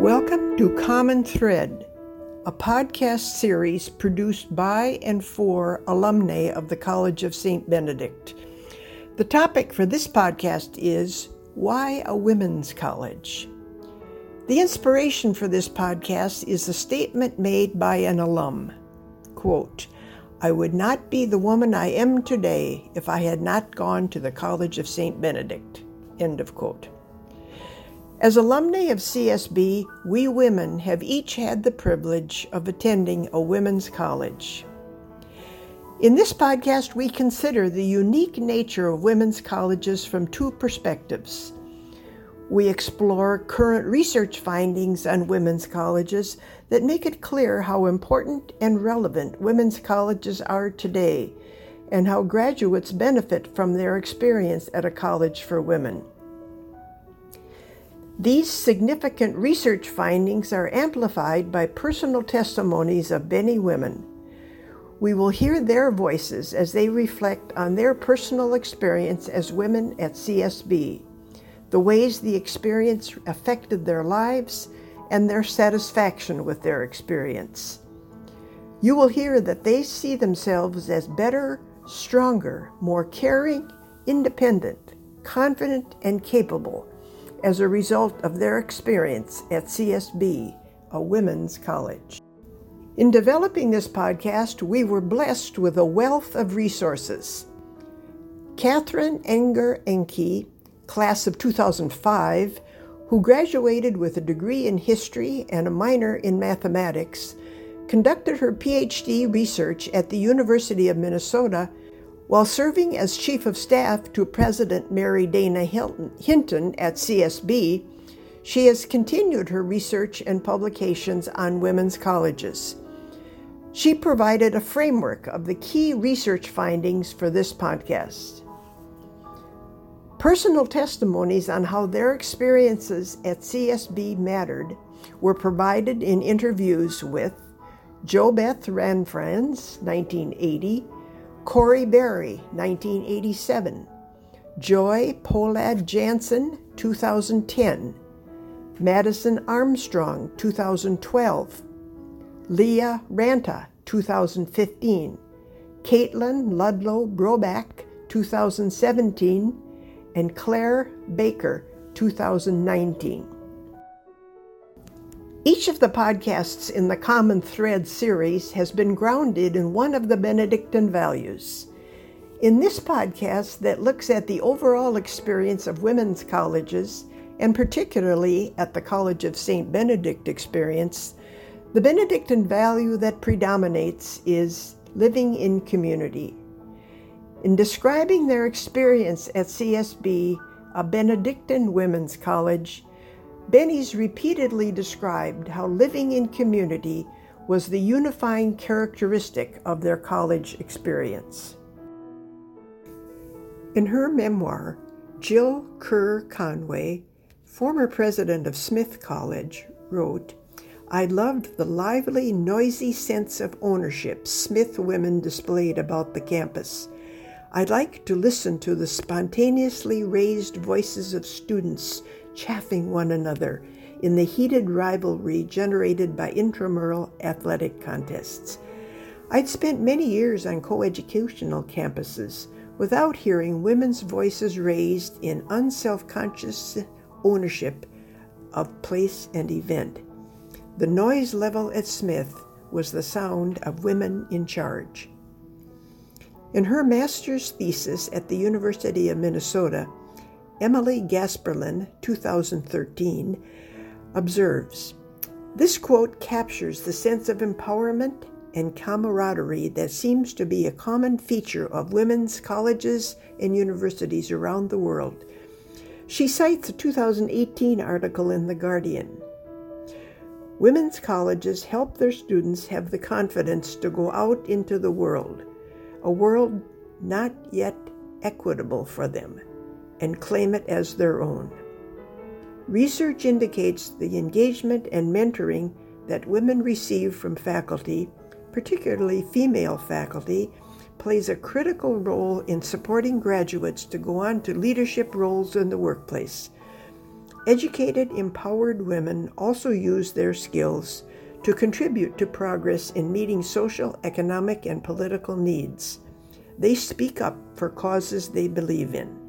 Welcome to Common Thread, a podcast series produced by and for alumni of the College of St. Benedict. The topic for this podcast is Why a Women's College? The inspiration for this podcast is a statement made by an alum. Quote, I would not be the woman I am today if I had not gone to the College of St. Benedict. End of quote. As alumni of CSB, we women have each had the privilege of attending a women's college. In this podcast, we consider the unique nature of women's colleges from two perspectives. We explore current research findings on women's colleges that make it clear how important and relevant women's colleges are today and how graduates benefit from their experience at a college for women. These significant research findings are amplified by personal testimonies of many women. We will hear their voices as they reflect on their personal experience as women at CSB, the ways the experience affected their lives, and their satisfaction with their experience. You will hear that they see themselves as better, stronger, more caring, independent, confident, and capable as a result of their experience at CSB, a women's college. In developing this podcast, we were blessed with a wealth of resources. Catherine Enger Enke, class of 2005, who graduated with a degree in history and a minor in mathematics, conducted her PhD research at the University of Minnesota while serving as Chief of Staff to President Mary Dana Hinton at CSB, she has continued her research and publications on women's colleges. She provided a framework of the key research findings for this podcast. Personal testimonies on how their experiences at CSB mattered were provided in interviews with JoBeth Ranfranz, 1980, Corey Berry, 1987. Joy Polad Jansen, 2010. Madison Armstrong, 2012. Leah Ranta, 2015. Caitlin Ludlow Broback, 2017. And Claire Baker, 2019. Each of the podcasts in the Common Thread series has been grounded in one of the Benedictine values. In this podcast, that looks at the overall experience of women's colleges, and particularly at the College of St. Benedict experience, the Benedictine value that predominates is living in community. In describing their experience at CSB, a Benedictine women's college, Benny's repeatedly described how living in community was the unifying characteristic of their college experience. In her memoir, Jill Kerr Conway, former president of Smith College, wrote, I loved the lively, noisy sense of ownership Smith women displayed about the campus. I liked to listen to the spontaneously raised voices of students chaffing one another in the heated rivalry generated by intramural athletic contests. I'd spent many years on coeducational campuses without hearing women's voices raised in unself conscious ownership of place and event. The noise level at Smith was the sound of women in charge. In her master's thesis at the University of Minnesota, Emily Gasperlin, 2013, observes This quote captures the sense of empowerment and camaraderie that seems to be a common feature of women's colleges and universities around the world. She cites a 2018 article in The Guardian. Women's colleges help their students have the confidence to go out into the world, a world not yet equitable for them and claim it as their own. Research indicates the engagement and mentoring that women receive from faculty, particularly female faculty, plays a critical role in supporting graduates to go on to leadership roles in the workplace. Educated, empowered women also use their skills to contribute to progress in meeting social, economic, and political needs. They speak up for causes they believe in.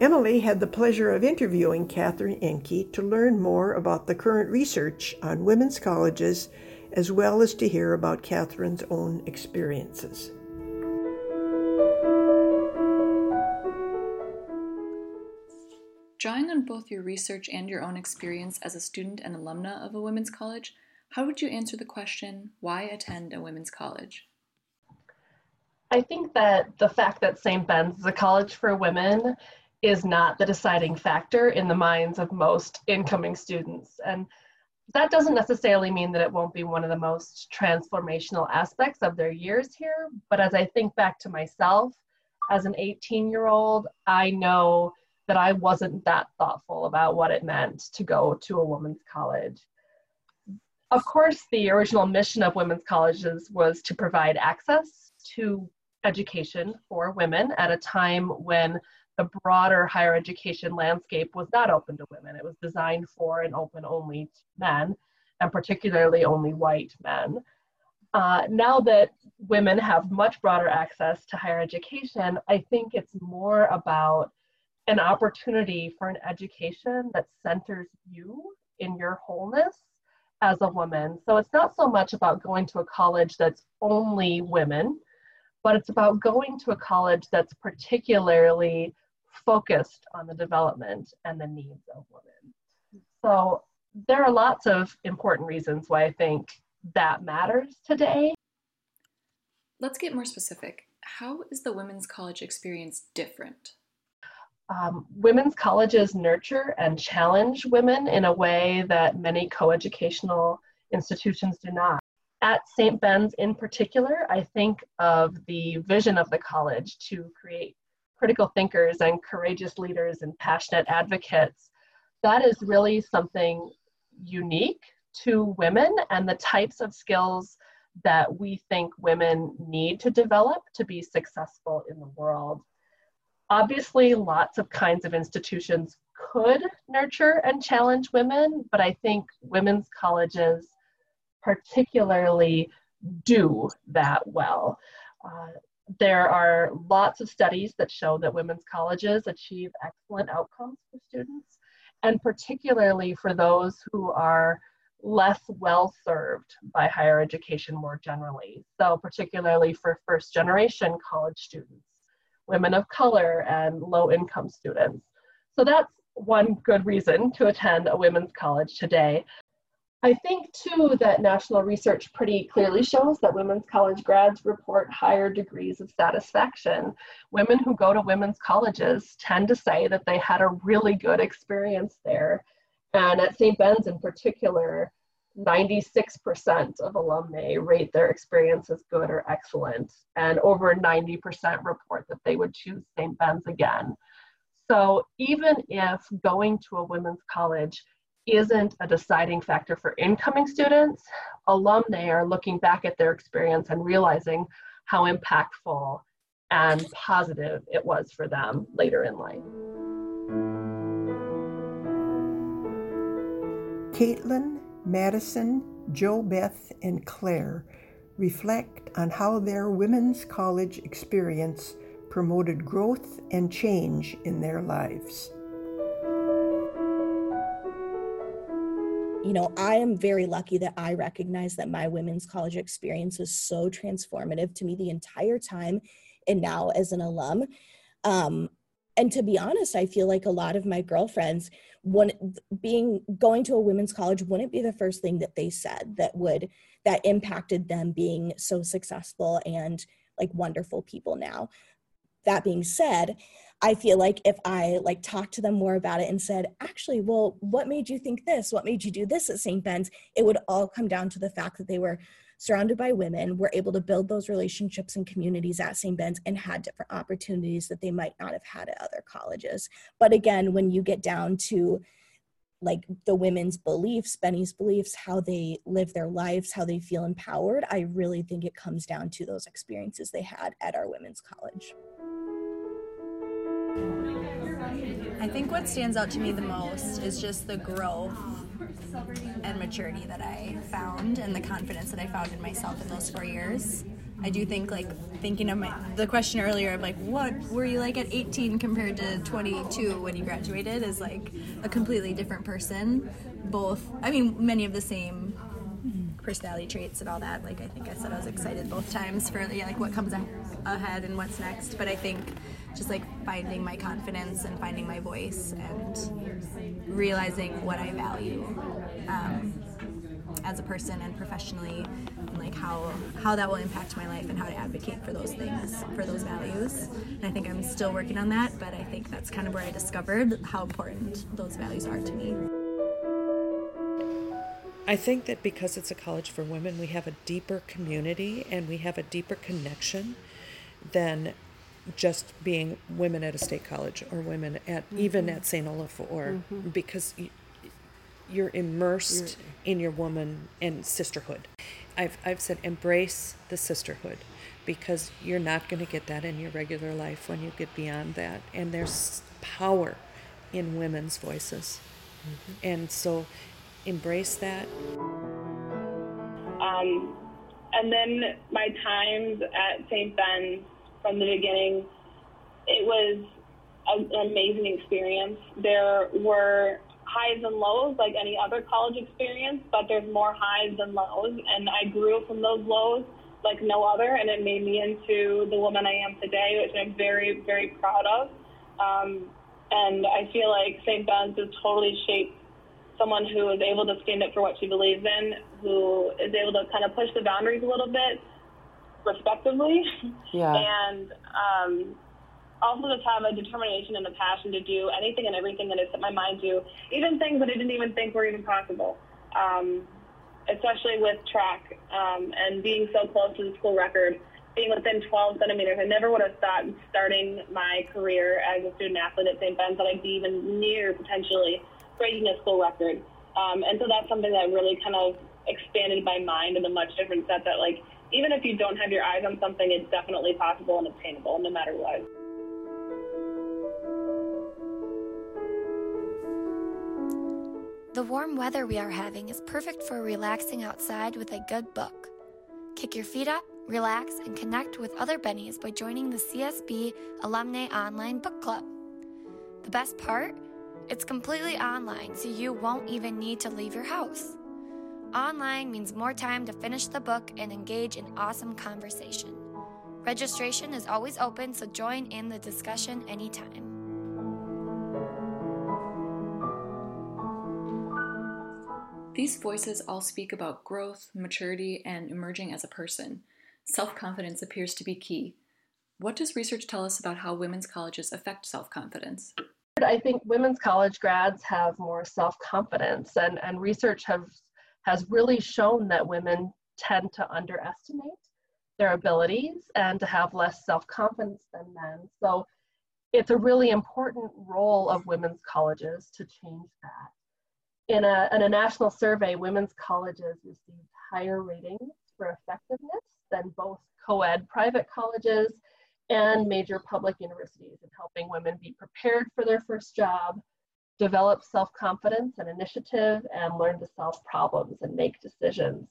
Emily had the pleasure of interviewing Catherine Enke to learn more about the current research on women's colleges, as well as to hear about Catherine's own experiences. Drawing on both your research and your own experience as a student and alumna of a women's college, how would you answer the question, why attend a women's college? I think that the fact that St. Ben's is a college for women is not the deciding factor in the minds of most incoming students. And that doesn't necessarily mean that it won't be one of the most transformational aspects of their years here. But as I think back to myself as an 18 year old, I know that I wasn't that thoughtful about what it meant to go to a women's college. Of course, the original mission of women's colleges was to provide access to education for women at a time when the broader higher education landscape was not open to women. It was designed for and open only to men, and particularly only white men. Uh, now that women have much broader access to higher education, I think it's more about an opportunity for an education that centers you in your wholeness as a woman. So it's not so much about going to a college that's only women, but it's about going to a college that's particularly focused on the development and the needs of women. So there are lots of important reasons why I think that matters today. Let's get more specific. How is the women's college experience different? um, women's colleges nurture and challenge women in a way that many coeducational institutions do not. At St. Ben's in particular, I think of the vision of the college to create critical thinkers and courageous leaders and passionate advocates. That is really something unique to women and the types of skills that we think women need to develop to be successful in the world. Obviously, lots of kinds of institutions could nurture and challenge women, but I think women's colleges particularly do that well. Uh, there are lots of studies that show that women's colleges achieve excellent outcomes for students, and particularly for those who are less well served by higher education more generally. So, particularly for first generation college students women of color, and low income students. So that's one good reason to attend a women's college today. I think too that national research pretty clearly shows that women's college grads report higher degrees of satisfaction. Women who go to women's colleges tend to say that they had a really good experience there. And at St. Ben's in particular, 96% of alumni rate their experience as good or excellent, and over 90% report that they would choose St. Ben's again. So even if going to a women's college isn't a deciding factor for incoming students, alumni are looking back at their experience and realizing how impactful and positive it was for them later in life. Caitlin Madison, JoBeth, and Claire reflect on how their women's college experience promoted growth and change in their lives. You know, I am very lucky that I recognize that my women's college experience was so transformative to me the entire time and now as an alum. Um, and to be honest i feel like a lot of my girlfriends when being going to a women's college wouldn't be the first thing that they said that would that impacted them being so successful and like wonderful people now that being said i feel like if i like talked to them more about it and said actually well what made you think this what made you do this at st ben's it would all come down to the fact that they were surrounded by women, were able to build those relationships and communities at St. Ben's and had different opportunities that they might not have had at other colleges. But again, when you get down to like the women's beliefs, Benny's beliefs, how they live their lives, how they feel empowered, I really think it comes down to those experiences they had at our women's college. I think what stands out to me the most is just the growth and maturity that I found and the confidence that I found in myself in those four years. I do think like thinking of my the question earlier of like what were you like at 18 compared to 22 when you graduated is like a completely different person. Both, I mean, many of the same personality traits and all that. Like I think I said, I was excited both times for yeah, like what comes ahead and what's next. But I think just like finding my confidence and finding my voice and realizing what I value um, as a person and professionally and like how how that will impact my life and how to advocate for those things for those values. And i think i'm still working on that but i think that's kind of where i discovered how important those values are to me. I think that because it's a college for women, we have a deeper community and we have a deeper connection than just being women at a state college or women at mm-hmm. even at St. Olaf or mm-hmm. because you're immersed you're, in your woman and sisterhood. I've, I've said embrace the sisterhood because you're not going to get that in your regular life when you get beyond that. And there's power in women's voices. Mm-hmm. And so embrace that. Um, and then my times at St. Ben's from the beginning, it was an amazing experience. There were highs and lows like any other college experience, but there's more highs than lows. And I grew from those lows like no other, and it made me into the woman I am today, which I'm very, very proud of. Um, and I feel like St. Ben's has totally shaped someone who is able to stand up for what she believes in, who is able to kind of push the boundaries a little bit, respectively. Yeah. And um, also just have a determination and a passion to do anything and everything that I set my mind to, even things that I didn't even think were even possible. Um, especially with track um, and being so close to the school record, being within 12 centimeters. I never would have thought starting my career as a student athlete at St. Ben's that I'd be even near potentially breaking a school record. Um, and so that's something that really kind of expanded my mind in a much different set that like even if you don't have your eyes on something, it's definitely possible and obtainable no matter what. The warm weather we are having is perfect for relaxing outside with a good book. Kick your feet up, relax, and connect with other Bennies by joining the CSB Alumni Online Book Club. The best part? It's completely online, so you won't even need to leave your house. Online means more time to finish the book and engage in awesome conversation. Registration is always open, so join in the discussion anytime. These voices all speak about growth, maturity, and emerging as a person. Self confidence appears to be key. What does research tell us about how women's colleges affect self confidence? I think women's college grads have more self-confidence and, and research have, has really shown that women tend to underestimate their abilities and to have less self-confidence than men. So it's a really important role of women's colleges to change that. In a, in a national survey, women's colleges received higher ratings for effectiveness than both co-ed private colleges and major public universities in helping women be prepared for their first job, develop self confidence and initiative, and learn to solve problems and make decisions.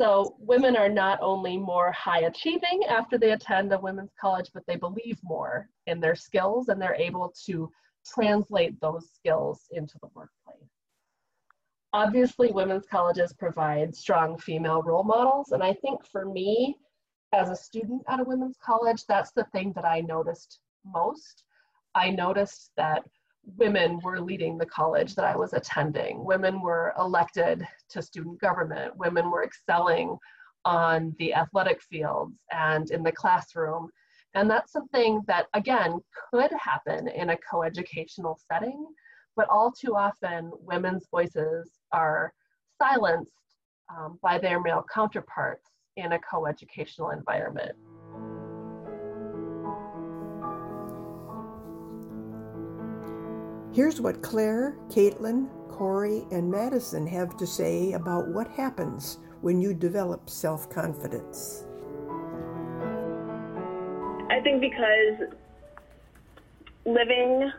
So, women are not only more high achieving after they attend a women's college, but they believe more in their skills and they're able to translate those skills into the workplace. Obviously, women's colleges provide strong female role models, and I think for me, as a student at a women's college, that's the thing that I noticed most. I noticed that women were leading the college that I was attending. Women were elected to student government. Women were excelling on the athletic fields and in the classroom. And that's something that, again, could happen in a coeducational setting, but all too often women's voices are silenced um, by their male counterparts in a coeducational environment. Here's what Claire, Caitlin, Corey, and Madison have to say about what happens when you develop self confidence. I think because living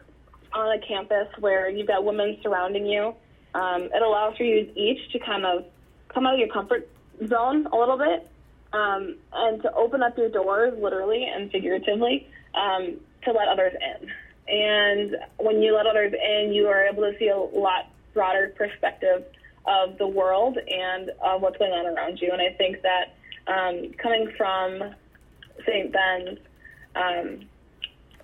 on a campus where you've got women surrounding you, um, it allows for you each to kind of come out of your comfort zone a little bit um, and to open up your doors, literally and figuratively, um, to let others in. And when you let others in, you are able to see a lot broader perspective of the world and of what's going on around you. And I think that um, coming from St. Ben's, um,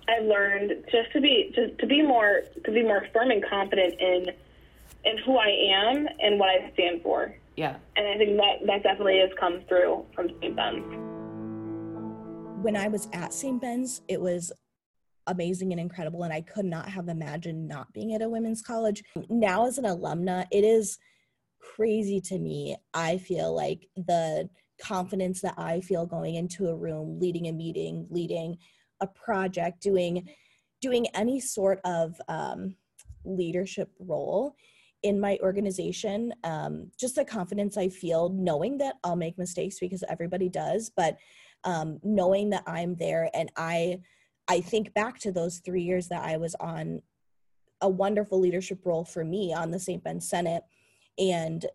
I've learned just to be just to be more to be more firm and confident in in who I am and what I stand for. Yeah. And I think that that definitely has come through from St. Ben's. When I was at St. Ben's, it was amazing and incredible and I could not have imagined not being at a women's college. Now as an alumna, it is crazy to me. I feel like the confidence that I feel going into a room, leading a meeting, leading a project, doing doing any sort of um, leadership role in my organization. Um, just the confidence I feel knowing that I'll make mistakes because everybody does, but um, knowing that I'm there and I I think back to those three years that I was on a wonderful leadership role for me on the St. Ben Senate and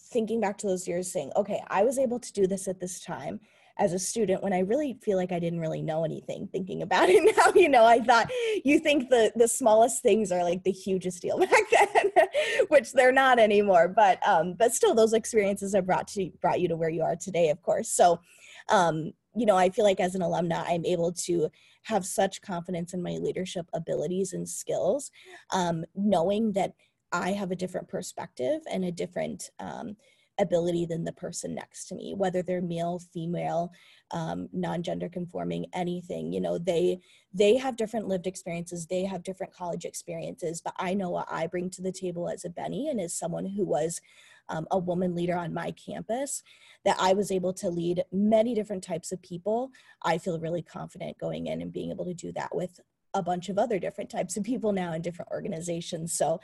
thinking back to those years saying, okay, I was able to do this at this time as a student when I really feel like I didn't really know anything thinking about it now, you know, I thought you think the the smallest things are like the hugest deal back then, which they're not anymore. But um, but still those experiences have brought to brought you to where you are today, of course. So um, you know, I feel like as an alumna, I'm able to have such confidence in my leadership abilities and skills, um, knowing that I have a different perspective and a different um, ability than the person next to me, whether they're male, female, um, non-gender conforming, anything. You know, they they have different lived experiences, they have different college experiences, but I know what I bring to the table as a Benny and as someone who was um, a woman leader on my campus, that I was able to lead many different types of people. I feel really confident going in and being able to do that with a bunch of other different types of people now in different organizations. So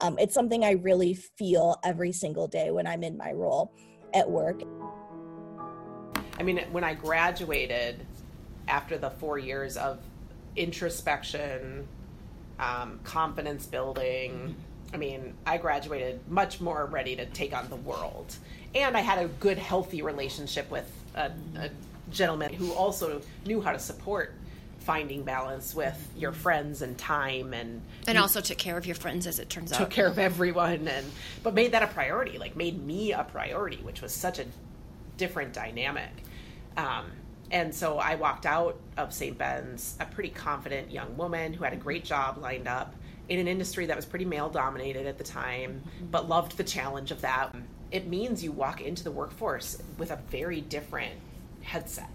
um, it's something I really feel every single day when I'm in my role at work. I mean, when I graduated after the four years of introspection, um, confidence building, I mean, I graduated much more ready to take on the world. And I had a good, healthy relationship with a, a gentleman who also knew how to support finding balance with your friends and time and and also took care of your friends as it turns took out took care of everyone and but made that a priority like made me a priority which was such a different dynamic um, and so i walked out of st ben's a pretty confident young woman who had a great job lined up in an industry that was pretty male dominated at the time but loved the challenge of that it means you walk into the workforce with a very different headset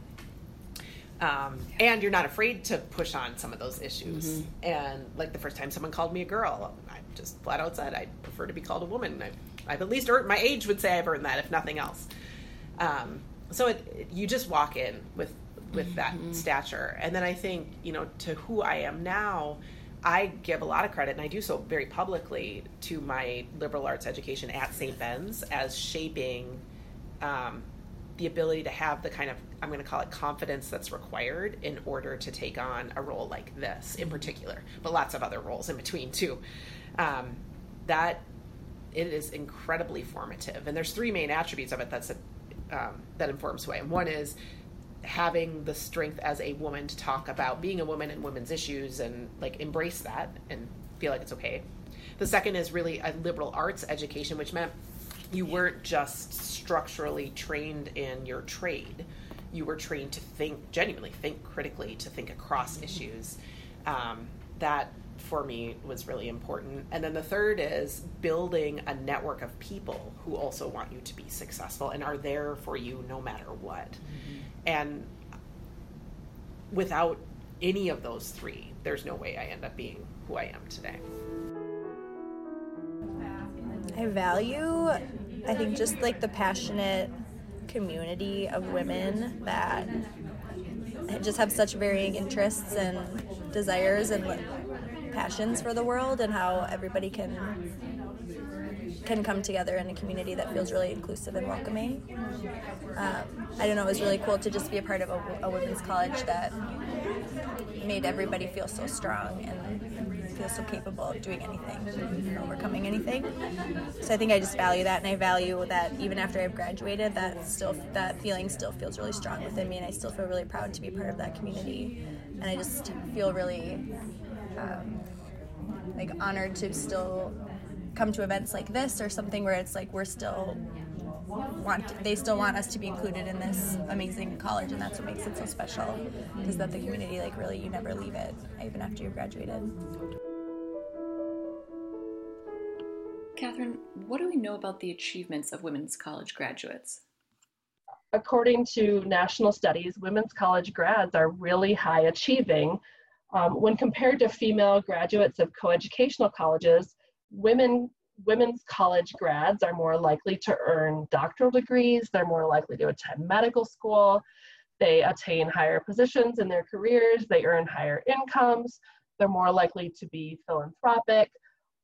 um, and you're not afraid to push on some of those issues. Mm-hmm. And like the first time someone called me a girl, I just flat out said I prefer to be called a woman. I, have at least earned my age would say I've earned that, if nothing else. Um, so it, you just walk in with with that mm-hmm. stature, and then I think you know to who I am now. I give a lot of credit, and I do so very publicly, to my liberal arts education at St. Ben's as shaping um, the ability to have the kind of I'm going to call it confidence that's required in order to take on a role like this in particular, but lots of other roles in between too. Um, that it is incredibly formative, and there's three main attributes of it that's a, um, that informs who I am. One is having the strength as a woman to talk about being a woman and women's issues and like embrace that and feel like it's okay. The second is really a liberal arts education, which meant you weren't just structurally trained in your trade you were trained to think genuinely think critically to think across mm-hmm. issues um, that for me was really important. And then the third is building a network of people who also want you to be successful and are there for you no matter what. Mm-hmm. and without any of those three there's no way i end up being who i am today. I value, I think, just like the passionate community of women that just have such varying interests and desires and passions for the world, and how everybody can can come together in a community that feels really inclusive and welcoming. Um, I don't know, it was really cool to just be a part of a, a women's college that made everybody feel so strong and feel so capable of doing anything, overcoming anything. So I think I just value that, and I value that even after I've graduated, that still that feeling still feels really strong within me, and I still feel really proud to be part of that community. And I just feel really um, like honored to still come to events like this or something where it's like we're still want they still want us to be included in this amazing college and that's what makes it so special is that the community like really you never leave it even after you've graduated Catherine, what do we know about the achievements of women's college graduates? According to national studies, women's college grads are really high achieving. Um, when compared to female graduates of coeducational colleges, women women's college grads are more likely to earn doctoral degrees, they're more likely to attend medical school, they attain higher positions in their careers, they earn higher incomes, they're more likely to be philanthropic.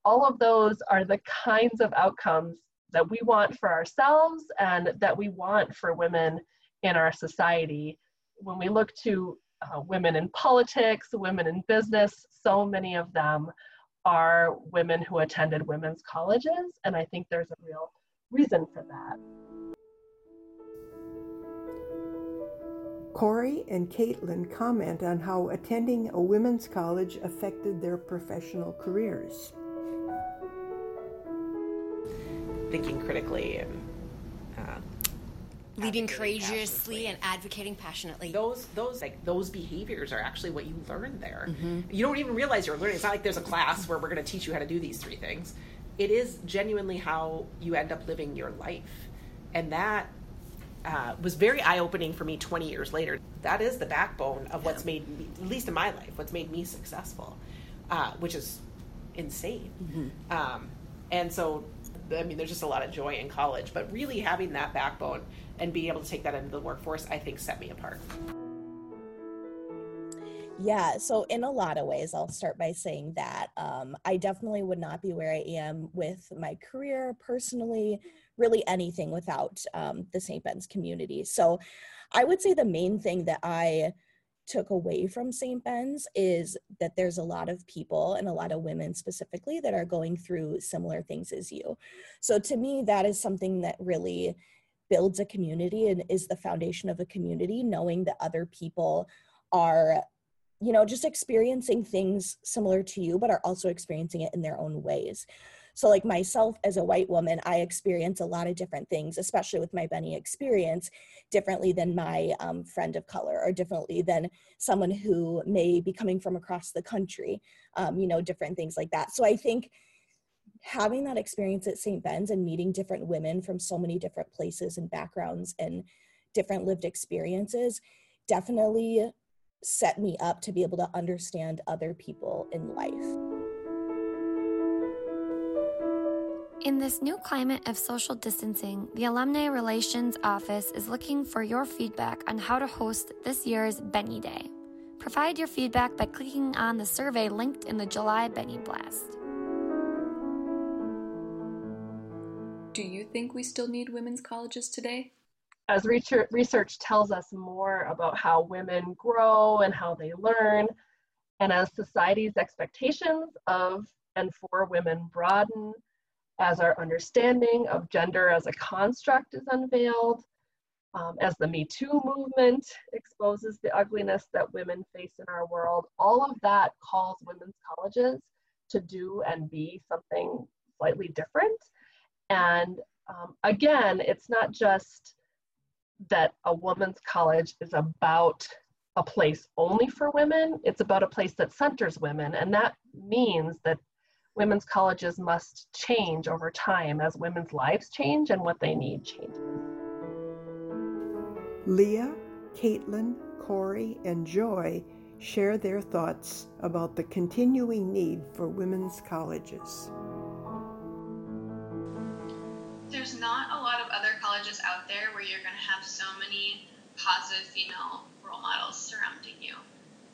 All of those are the kinds of outcomes that we want for ourselves and that we want for women in our society. When we look to uh, women in politics, women in business, so many of them are women who attended women's colleges, and I think there's a real reason for that. Corey and Caitlin comment on how attending a women's college affected their professional careers. Thinking critically and leading courageously and advocating passionately. Those those like those behaviors are actually what you learn there. Mm-hmm. You don't even realize you're learning. It's not like there's a class where we're going to teach you how to do these three things. It is genuinely how you end up living your life, and that uh, was very eye opening for me 20 years later. That is the backbone of what's made me, at least in my life, what's made me successful, uh, which is insane. Mm-hmm. Um, and so, I mean, there's just a lot of joy in college, but really having that backbone and being able to take that into the workforce, I think set me apart. Yeah, so in a lot of ways, I'll start by saying that um, I definitely would not be where I am with my career personally, really anything without um, the St. Ben's community. So I would say the main thing that I took away from St. Ben's is that there's a lot of people and a lot of women specifically that are going through similar things as you. So to me, that is something that really builds a community and is the foundation of a community knowing that other people are you know just experiencing things similar to you but are also experiencing it in their own ways. So like myself as a white woman i experience a lot of different things especially with my benny experience differently than my um, friend of color or differently than someone who may be coming from across the country um, you know different things like that. So i think having that experience at St. Ben's and meeting different women from so many different places and backgrounds and different lived experiences definitely set me up to be able to understand other people in life. In this new climate of social distancing, the Alumni Relations Office is looking for your feedback on how to host this year's Benny Day. Provide your feedback by clicking on the survey linked in the July Benny Blast. Do you think we still need women's colleges today? As research tells us more about how women grow and how they learn, and as society's expectations of and for women broaden, as our understanding of gender as a construct is unveiled, um, as the Me Too movement exposes the ugliness that women face in our world, all of that calls women's colleges to do and be something slightly different. And um, again, it's not just that a women's college is about a place only for women, it's about a place that centers women. And that means that women's colleges must change over time as women's lives change and what they need changes. Leah, Caitlin, Corey, and Joy share their thoughts about the continuing need for women's colleges there's not a lot of other colleges out there where you're going to have so many positive female role models surrounding you.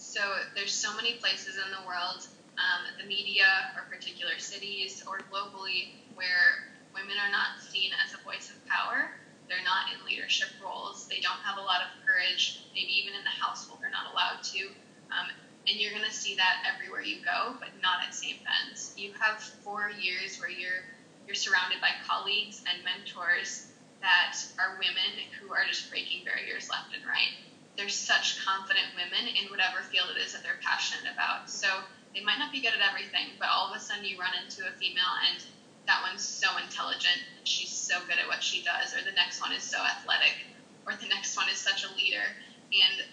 So there's so many places in the world, um, the media or particular cities or globally, where women are not seen as a voice of power. They're not in leadership roles. They don't have a lot of courage. Maybe even in the household, they're not allowed to. Um, and you're going to see that everywhere you go, but not at St. Ben's. You have four years where you're you're surrounded by colleagues and mentors that are women who are just breaking barriers left and right. There's such confident women in whatever field it is that they're passionate about. So they might not be good at everything, but all of a sudden you run into a female and that one's so intelligent and she's so good at what she does, or the next one is so athletic, or the next one is such a leader. And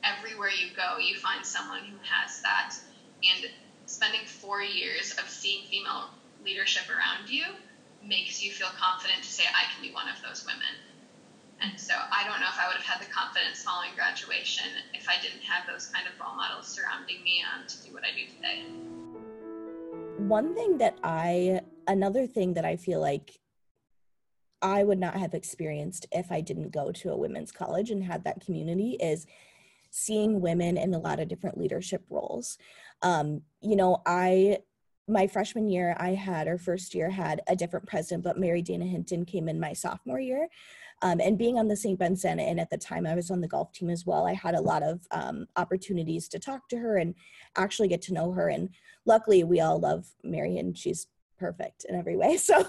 everywhere you go, you find someone who has that. And spending four years of seeing female leadership around you makes you feel confident to say, I can be one of those women. And so I don't know if I would have had the confidence following graduation if I didn't have those kind of role models surrounding me um, to do what I do today. One thing that I, another thing that I feel like I would not have experienced if I didn't go to a women's college and had that community is seeing women in a lot of different leadership roles. Um, you know, I my freshman year, I had, or first year, had a different president, but Mary Dana Hinton came in my sophomore year. Um, and being on the St. Ben Senate, and at the time I was on the golf team as well, I had a lot of um, opportunities to talk to her and actually get to know her. And luckily, we all love Mary, and she's perfect in every way. So,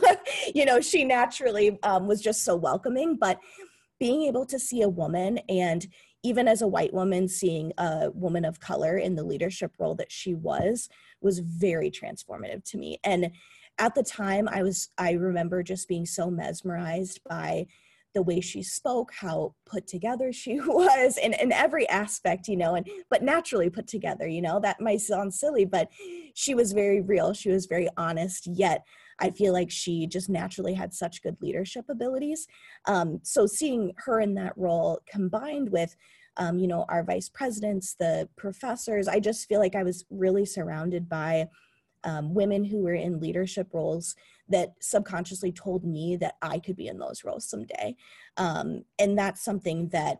you know, she naturally um, was just so welcoming. But being able to see a woman and even as a white woman, seeing a woman of color in the leadership role that she was was very transformative to me. And at the time, I was, I remember just being so mesmerized by the way she spoke, how put together she was, and in every aspect, you know, and but naturally put together, you know, that might sound silly, but she was very real. She was very honest, yet I feel like she just naturally had such good leadership abilities. Um, so seeing her in that role combined with um, you know, our vice presidents, the professors, I just feel like I was really surrounded by um, women who were in leadership roles that subconsciously told me that I could be in those roles someday. Um, and that's something that,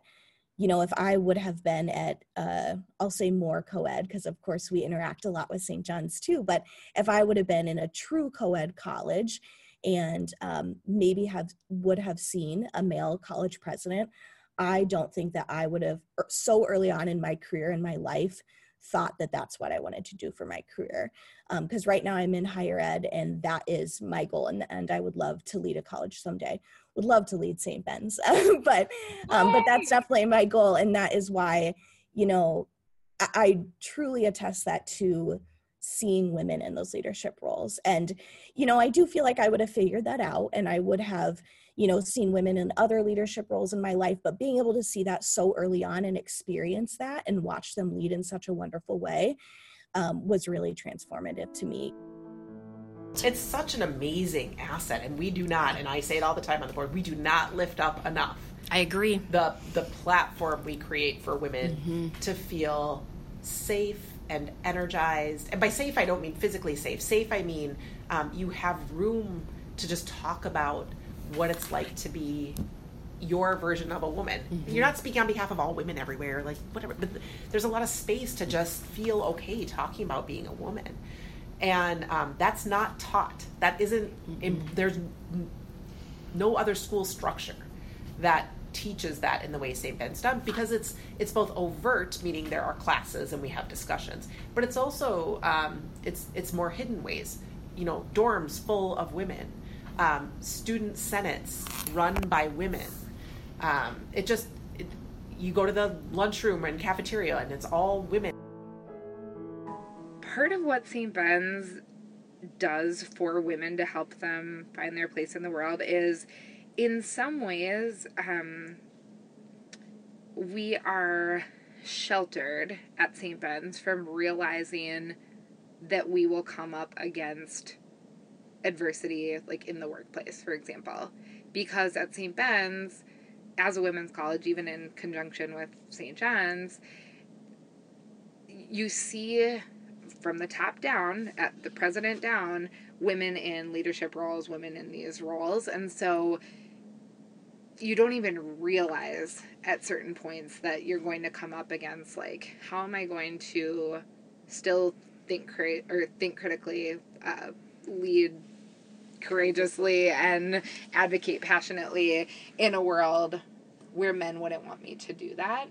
you know, if I would have been at, uh, I'll say more co ed, because of course we interact a lot with St. John's too, but if I would have been in a true co ed college and um, maybe have would have seen a male college president, I don't think that I would have er, so early on in my career in my life thought that that's what I wanted to do for my career. Because um, right now I'm in higher ed, and that is my goal. And, and I would love to lead a college someday. Would love to lead St. Ben's, but um, but that's definitely my goal, and that is why you know I, I truly attest that to seeing women in those leadership roles. And you know I do feel like I would have figured that out, and I would have you know, seen women in other leadership roles in my life, but being able to see that so early on and experience that and watch them lead in such a wonderful way um, was really transformative to me. It's such an amazing asset, and we do not, and I say it all the time on the board, we do not lift up enough. I agree. The the platform we create for women mm-hmm. to feel safe and energized, and by safe I don't mean physically safe. Safe I mean um, you have room to just talk about what it's like to be your version of a woman. Mm-hmm. You're not speaking on behalf of all women everywhere, like whatever, but there's a lot of space to just feel okay talking about being a woman. And um, that's not taught. That isn't, mm-hmm. in, there's no other school structure that teaches that in the way St. Ben's done because it's it's both overt, meaning there are classes and we have discussions, but it's also um, it's it's more hidden ways. You know, dorms full of women, um, student senates run by women. Um, it just, it, you go to the lunchroom and cafeteria and it's all women. Part of what St. Ben's does for women to help them find their place in the world is in some ways, um, we are sheltered at St. Ben's from realizing that we will come up against adversity like in the workplace for example. Because at st ben's as a women's college even in conjunction with st john's you see from the top down at the president down women in leadership roles women in these roles. And so you don't even realize at certain points that you're going to come up against like how am i going to still think cri- or think critically uh, lead courageously and advocate passionately in a world where men wouldn't want me to do that.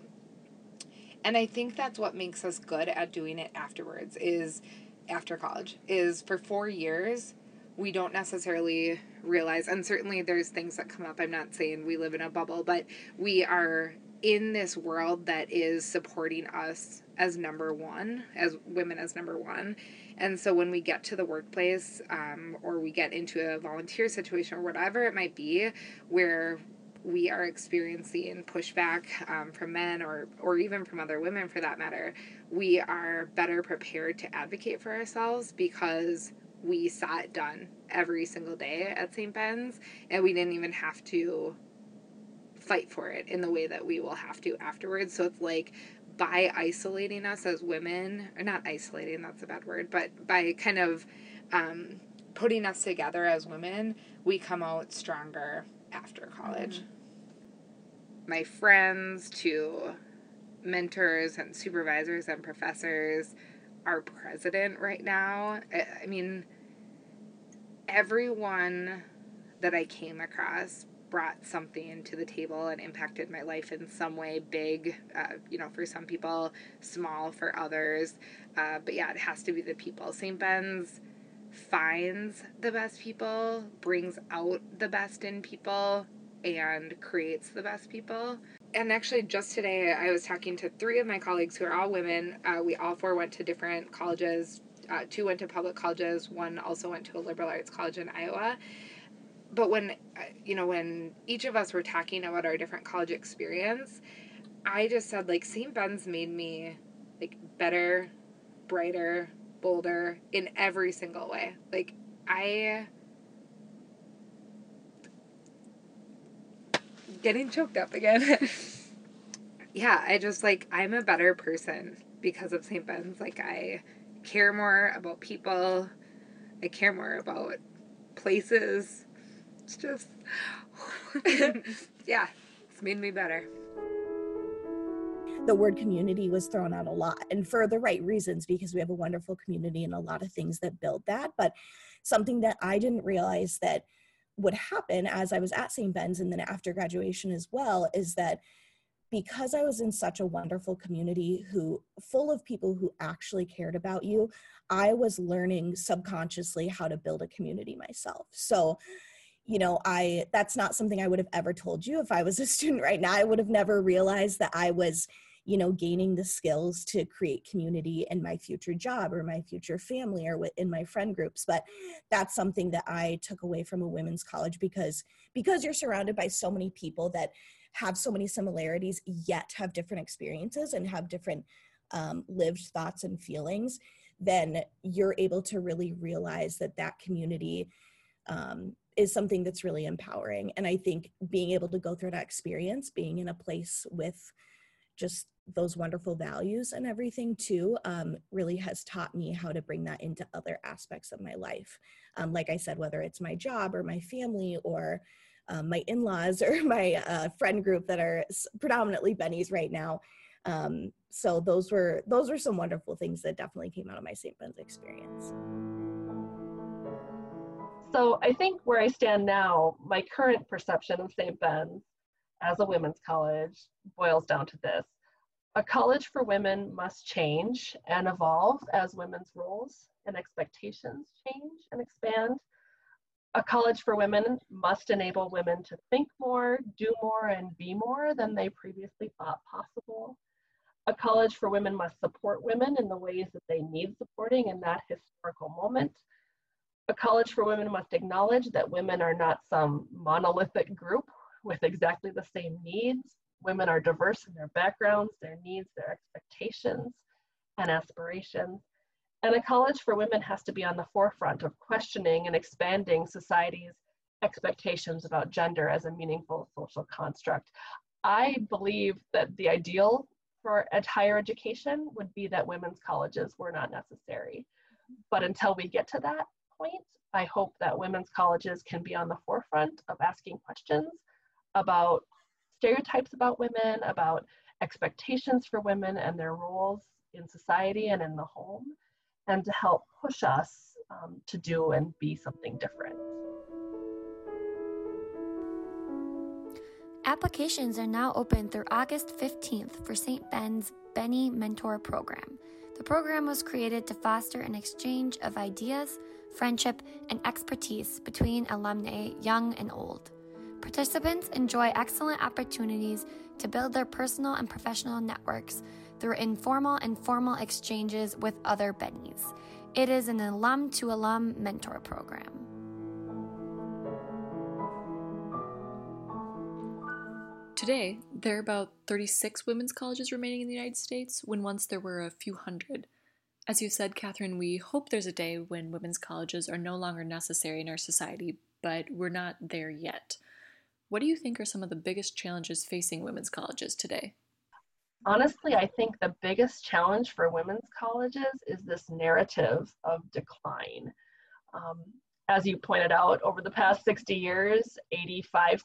And I think that's what makes us good at doing it afterwards is after college is for 4 years we don't necessarily realize and certainly there's things that come up. I'm not saying we live in a bubble, but we are in this world that is supporting us as number one, as women as number one. And so when we get to the workplace um, or we get into a volunteer situation or whatever it might be, where we are experiencing pushback um, from men or, or even from other women for that matter, we are better prepared to advocate for ourselves because we saw it done every single day at St. Ben's and we didn't even have to fight for it in the way that we will have to afterwards. So it's like by isolating us as women, or not isolating, that's a bad word, but by kind of um, putting us together as women, we come out stronger after college. Mm-hmm. My friends to mentors and supervisors and professors, our president right now, I, I mean, everyone that I came across brought something to the table and impacted my life in some way big uh, you know for some people small for others. Uh, but yeah it has to be the people. St ben's finds the best people brings out the best in people and creates the best people. And actually just today i was talking to three of my colleagues who are all women. Uh, we all four went to different colleges. Uh, two went to public colleges. One also went to a liberal arts college in iowa but when uh, you know when each of us were talking about our different college experience i just said like st ben's made me like better brighter bolder in every single way. Like i getting choked up again. Yeah i just like i'm a better person because of st ben's. Like i care more about people. I care more about places it's just, yeah, it's made me better. The word community was thrown out a lot, and for the right reasons, because we have a wonderful community and a lot of things that build that. But something that I didn't realize that would happen as I was at St. Ben's and then after graduation as well is that because I was in such a wonderful community who full of people who actually cared about you, I was learning subconsciously how to build a community myself. So you know i that's not something i would have ever told you if i was a student right now. I would have never realized that i was you know gaining the skills to create community in my future job or my future family or in my friend groups but that's something that i took away from a women's college because because you're surrounded by so many people that have so many similarities yet have different experiences and have different um, lived thoughts and feelings then you're able to really realize that that community um, is something that's really empowering. And I think being able to go through that experience, being in a place with just those wonderful values and everything too um, really has taught me how to bring that into other aspects of my life. Um, like i said whether it's my job or my family or um, my in-laws or my uh, friend group that are predominantly bennies right now. Um, so those were those were some wonderful things that definitely came out of my st ben's experience so I think where I stand now, my current perception of St. Ben's as a women's college boils down to this. A college for women must change and evolve as women's roles and expectations change and expand. A college for women must enable women to think more, do more, and be more than they previously thought possible. A college for women must support women in the ways that they need supporting in that historical moment a college for women must acknowledge that women are not some monolithic group with exactly the same needs. Women are diverse in their backgrounds, their needs, their expectations, and aspirations. And a college for women has to be on the forefront of questioning and expanding society's expectations about gender as a meaningful social construct. I believe that the ideal for higher education would be that women's colleges were not necessary. But until we get to that, point, I hope that women's colleges can be on the forefront of asking questions about stereotypes about women, about expectations for women and their roles in society and in the home, and to help push us um, to do and be something different. Applications are now open through August 15th for St. Ben's Benny Mentor Program. The program was created to foster an exchange of ideas, friendship, and expertise between alumni, young and old. Participants enjoy excellent opportunities to build their personal and professional networks through informal and formal exchanges with other Bennies. It is an alum to alum mentor program. Today, there are about 36 women's colleges remaining in the United States, when once there were a few hundred. As you said, Catherine, we hope there's a day when women's colleges are no longer necessary in our society, but we're not there yet. What do you think are some of the biggest challenges facing women's colleges today? Honestly, I think the biggest challenge for women's colleges is this narrative of decline. Um, as you pointed out, over the past 60 years, 85%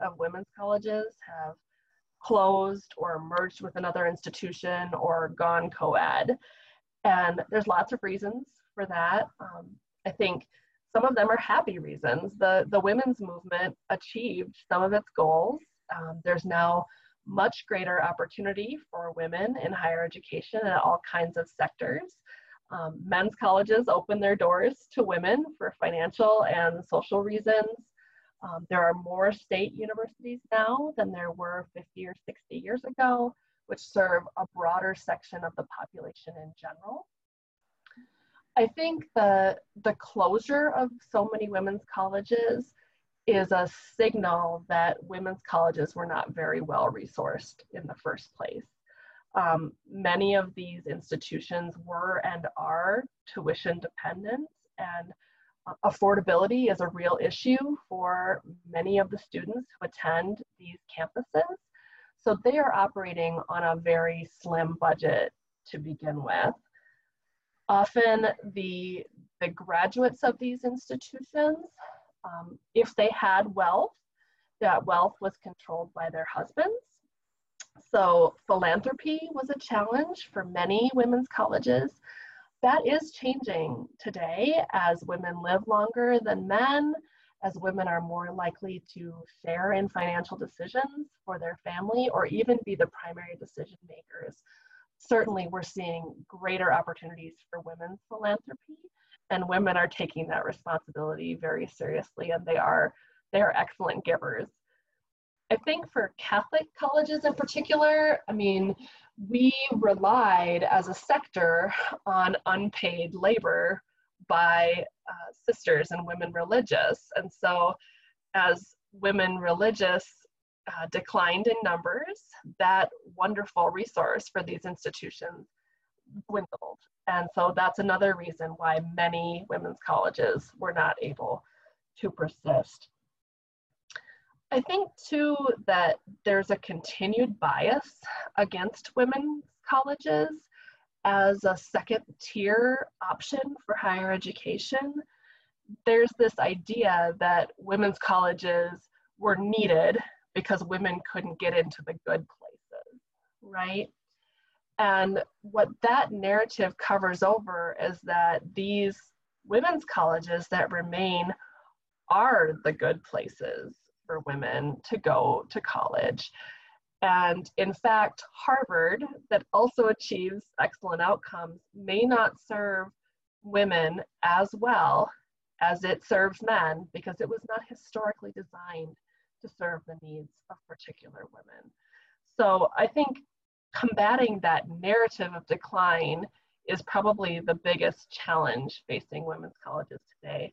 of women's colleges have closed or merged with another institution or gone co ed. And there's lots of reasons for that. Um, I think some of them are happy reasons. The, the women's movement achieved some of its goals. Um, there's now much greater opportunity for women in higher education in all kinds of sectors. Um, men's colleges open their doors to women for financial and social reasons. Um, there are more state universities now than there were 50 or 60 years ago, which serve a broader section of the population in general. I think the, the closure of so many women's colleges is a signal that women's colleges were not very well resourced in the first place. Um, many of these institutions were and are tuition dependent, and uh, affordability is a real issue for many of the students who attend these campuses. So they are operating on a very slim budget to begin with. Often the, the graduates of these institutions, um, if they had wealth, that wealth was controlled by their husbands. So philanthropy was a challenge for many women's colleges. That is changing today as women live longer than men, as women are more likely to share in financial decisions for their family or even be the primary decision makers certainly we're seeing greater opportunities for women's philanthropy and women are taking that responsibility very seriously and they are they are excellent givers i think for catholic colleges in particular i mean we relied as a sector on unpaid labor by uh, sisters and women religious and so as women religious uh, declined in numbers, that wonderful resource for these institutions dwindled. And so that's another reason why many women's colleges were not able to persist. I think too that there's a continued bias against women's colleges as a second tier option for higher education. There's this idea that women's colleges were needed because women couldn't get into the good places, right? And what that narrative covers over is that these women's colleges that remain are the good places for women to go to college. And in fact, Harvard, that also achieves excellent outcomes, may not serve women as well as it serves men because it was not historically designed to serve the needs of particular women. So I think combating that narrative of decline is probably the biggest challenge facing women's colleges today.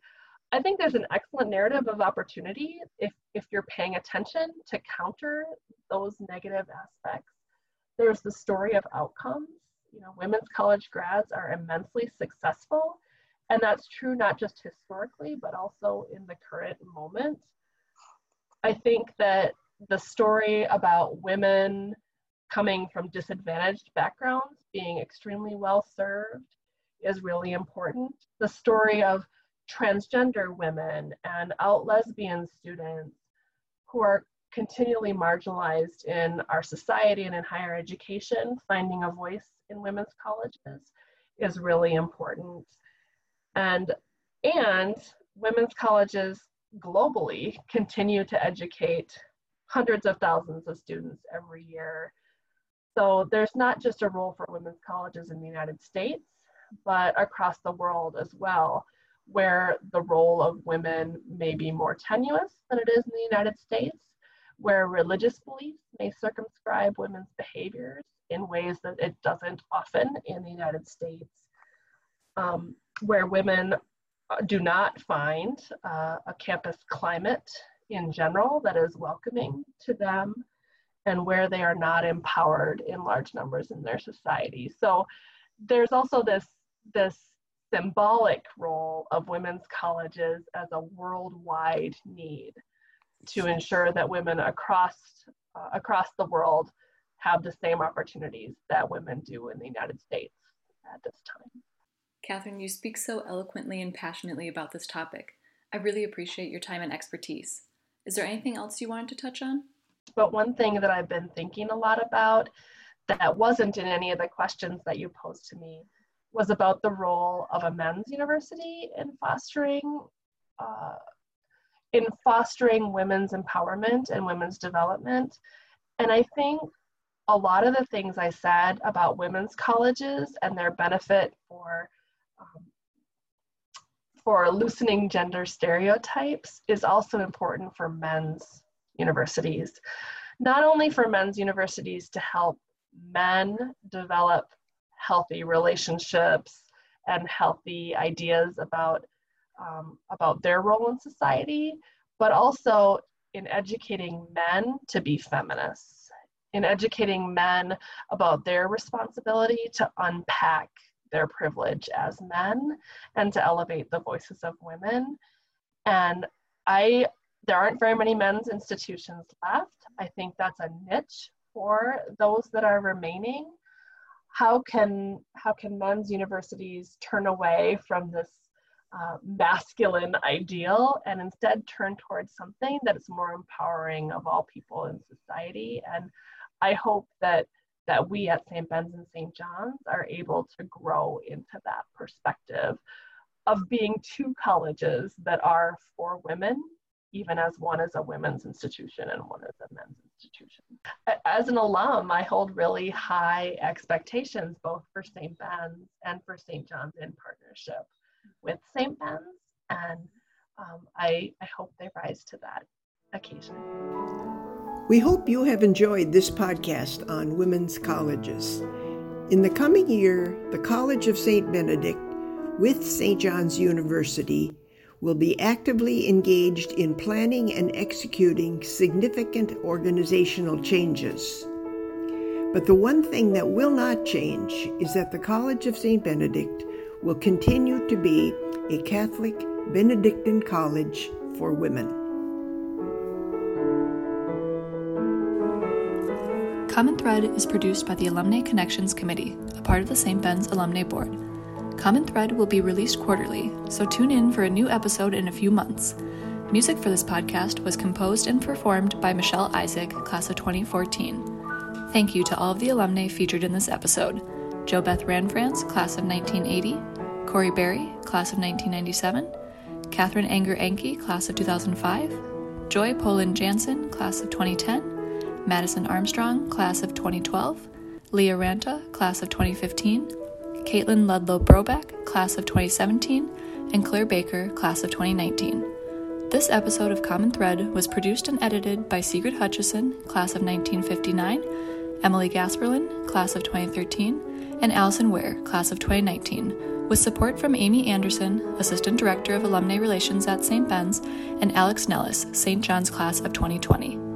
I think there's an excellent narrative of opportunity if, if you're paying attention to counter those negative aspects. There's the story of outcomes. You know, women's college grads are immensely successful, and that's true not just historically, but also in the current moment. I think that the story about women coming from disadvantaged backgrounds being extremely well served is really important. The story of transgender women and out lesbian students who are continually marginalized in our society and in higher education, finding a voice in women's colleges is really important. And, and women's colleges globally continue to educate hundreds of thousands of students every year. So there's not just a role for women's colleges in the United States, but across the world as well, where the role of women may be more tenuous than it is in the United States, where religious beliefs may circumscribe women's behaviors in ways that it doesn't often in the United States, um, where women uh, do not find uh, a campus climate in general that is welcoming to them and where they are not empowered in large numbers in their society. So there's also this, this symbolic role of women's colleges as a worldwide need to ensure that women across, uh, across the world have the same opportunities that women do in the United States at this time. Catherine, you speak so eloquently and passionately about this topic. I really appreciate your time and expertise. Is there anything else you wanted to touch on? But one thing that I've been thinking a lot about that wasn't in any of the questions that you posed to me was about the role of a men's university in fostering uh, in fostering women's empowerment and women's development. And I think a lot of the things I said about women's colleges and their benefit for um, for loosening gender stereotypes is also important for men's universities. Not only for men's universities to help men develop healthy relationships and healthy ideas about um, about their role in society, but also in educating men to be feminists, in educating men about their responsibility to unpack their privilege as men and to elevate the voices of women. And I there aren't very many men's institutions left. I think that's a niche for those that are remaining. How can how can men's universities turn away from this uh, masculine ideal and instead turn towards something that is more empowering of all people in society? And I hope that that we at St. Ben's and St. John's are able to grow into that perspective of being two colleges that are for women even as one is a women's institution and one is a men's institution. As an alum, I hold really high expectations both for St. Ben's and for St. John's in partnership with St. Ben's, and um, I, I hope they rise to that occasion. We hope you have enjoyed this podcast on women's colleges. In the coming year, the College of St. Benedict with St. John's University will be actively engaged in planning and executing significant organizational changes. But the one thing that will not change is that the College of St. Benedict will continue to be a Catholic Benedictine college for women. Common Thread is produced by the Alumni Connections Committee, a part of the St. Ben's Alumni Board. Common Thread will be released quarterly, so tune in for a new episode in a few months. Music for this podcast was composed and performed by Michelle Isaac, class of 2014. Thank you to all of the alumni featured in this episode. JoBeth Ranfranz, class of 1980, Corey Berry, class of 1997, Catherine Anger Enke, class of 2005, Joy Poland Jansen, class of 2010, Madison Armstrong, class of 2012, Leah Ranta, class of 2015, Caitlin Ludlow Brobeck, class of 2017, and Claire Baker, class of 2019. This episode of Common Thread was produced and edited by Sigrid Hutchison, class of 1959, Emily Gasperlin, class of 2013, and Allison Ware, class of 2019, with support from Amy Anderson, Assistant Director of Alumni Relations at St. Ben's, and Alex Nellis, St. John's class of 2020.